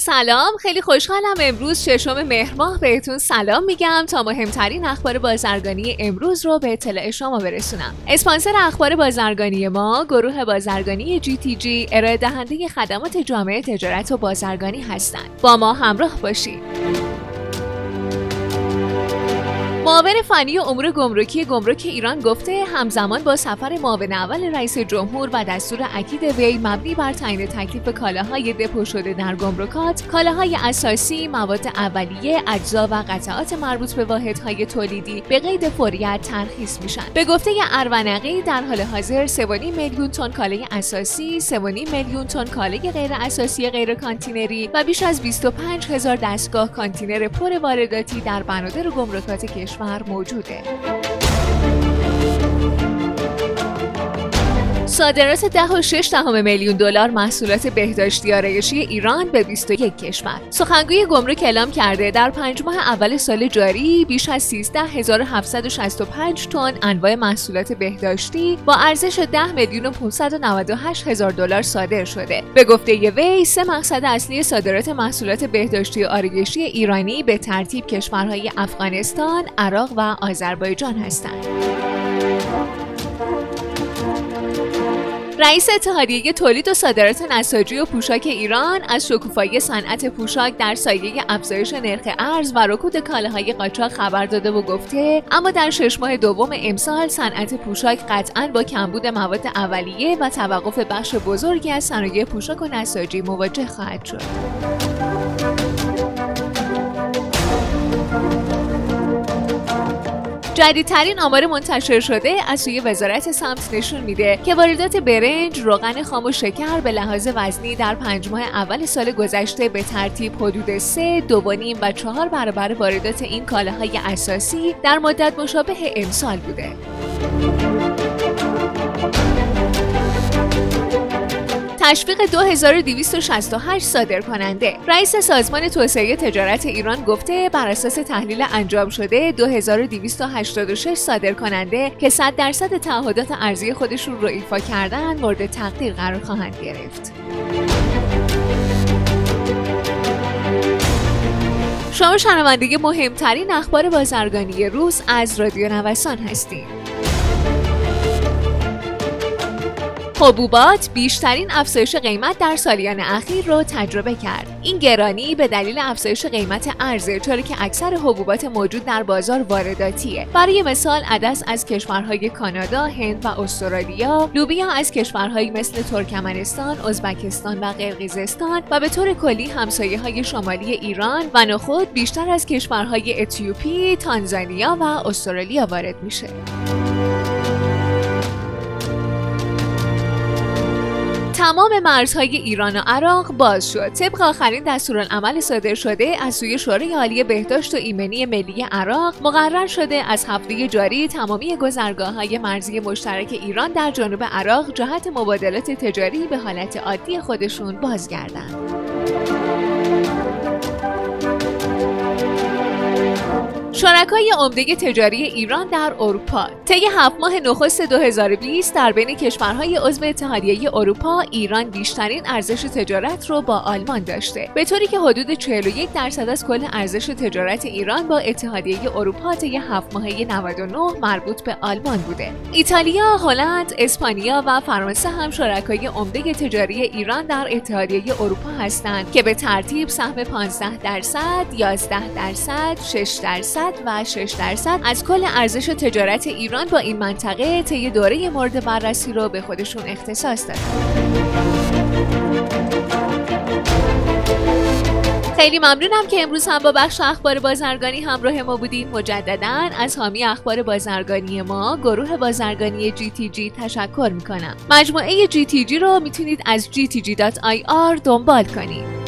سلام خیلی خوشحالم امروز ششم مهر ماه بهتون سلام میگم تا مهمترین اخبار بازرگانی امروز رو به اطلاع شما برسونم. اسپانسر اخبار بازرگانی ما گروه بازرگانی جی تی جی ارائه دهنده خدمات جامعه تجارت و بازرگانی هستند. با ما همراه باشید. معاون فنی امور گمرکی گمرک ایران گفته همزمان با سفر معاون اول رئیس جمهور و دستور اکید وی مبنی بر تعیین تکلیف کالاهای دپو شده در گمرکات کالاهای اساسی مواد اولیه اجزا و قطعات مربوط به واحدهای تولیدی به قید فوریت ترخیص میشن. به گفته ارونقی در حال حاضر 3.5 میلیون تن کالای اساسی 3.5 میلیون تن کالای غیر اساسی غیر کانتینری و بیش از 25 هزار دستگاه کانتینر پر وارداتی در بنادر گمرکات کشور. کشور موجوده صادرات ده و 6 دهم میلیون دلار محصولات بهداشتی آرایشی ایران به 21 کشور. سخنگوی گمرک اعلام کرده در پنج ماه اول سال جاری بیش از 13765 تن انواع محصولات بهداشتی با ارزش 10 میلیون و 598 هزار دلار صادر شده. به گفته وی سه مقصد اصلی صادرات محصولات بهداشتی آرایشی ایرانی به ترتیب کشورهای افغانستان، عراق و آذربایجان هستند. رئیس اتحادیه تولید و صادرات نساجی و پوشاک ایران از شکوفایی صنعت پوشاک در سایه افزایش نرخ ارز و رکود کالاهای قاچاق خبر داده و گفته اما در شش ماه دوم امسال صنعت پوشاک قطعا با کمبود مواد اولیه و توقف بخش بزرگی از صنایع پوشاک و نساجی مواجه خواهد شد. جدیدترین آمار منتشر شده از سوی وزارت سمت نشون میده که واردات برنج، روغن خام و شکر به لحاظ وزنی در پنج ماه اول سال گذشته به ترتیب حدود سه، دو و چهار برابر واردات این کالاهای اساسی در مدت مشابه امسال بوده. تشویق 2268 صادر کننده رئیس سازمان توسعه تجارت ایران گفته بر اساس تحلیل انجام شده 2286 صادر کننده که 100 درصد تعهدات ارزی خودشون رو ایفا کردن مورد تقدیر قرار خواهند گرفت. شما شنونده مهمترین اخبار بازرگانی روز از رادیو نوسان هستید. حبوبات بیشترین افزایش قیمت در سالیان اخیر رو تجربه کرد. این گرانی به دلیل افزایش قیمت ارزه چرا که اکثر حبوبات موجود در بازار وارداتیه. برای مثال عدس از کشورهای کانادا، هند و استرالیا، لوبیا از کشورهایی مثل ترکمنستان، ازبکستان و قرقیزستان و به طور کلی همسایه های شمالی ایران و نخود بیشتر از کشورهای اتیوپی، تانزانیا و استرالیا وارد میشه. تمام مرزهای ایران و عراق باز شد. طبق آخرین دستورالعمل صادر شده از سوی شورای عالی بهداشت و ایمنی ملی عراق مقرر شده از هفته جاری تمامی گذرگاه های مرزی مشترک ایران در جنوب عراق جهت مبادلات تجاری به حالت عادی خودشون بازگردند. شرکای عمده تجاری ایران در اروپا. طی هفت ماه نخست 2020 در بین کشورهای عضو اتحادیه اروپا ایران بیشترین ارزش تجارت رو با آلمان داشته. به طوری که حدود 41 درصد از کل ارزش تجارت ایران با اتحادیه اروپا طی هفت ماهه 99 مربوط به آلمان بوده. ایتالیا، هلند، اسپانیا و فرانسه هم شرکای عمده تجاری ایران در اتحادیه اروپا هستند که به ترتیب سهم 15 درصد، 11 درصد، 6 درصد و 6 درصد از کل ارزش تجارت ایران با این منطقه طی دوره مورد بررسی رو به خودشون اختصاص دادن. خیلی ممنونم که امروز هم با بخش اخبار بازرگانی همراه ما بودین. مجددا از حامی اخبار بازرگانی ما گروه بازرگانی جی تی جی تشکر می‌کنم. مجموعه جی تی جی رو می‌تونید از gtg.ir دنبال کنید.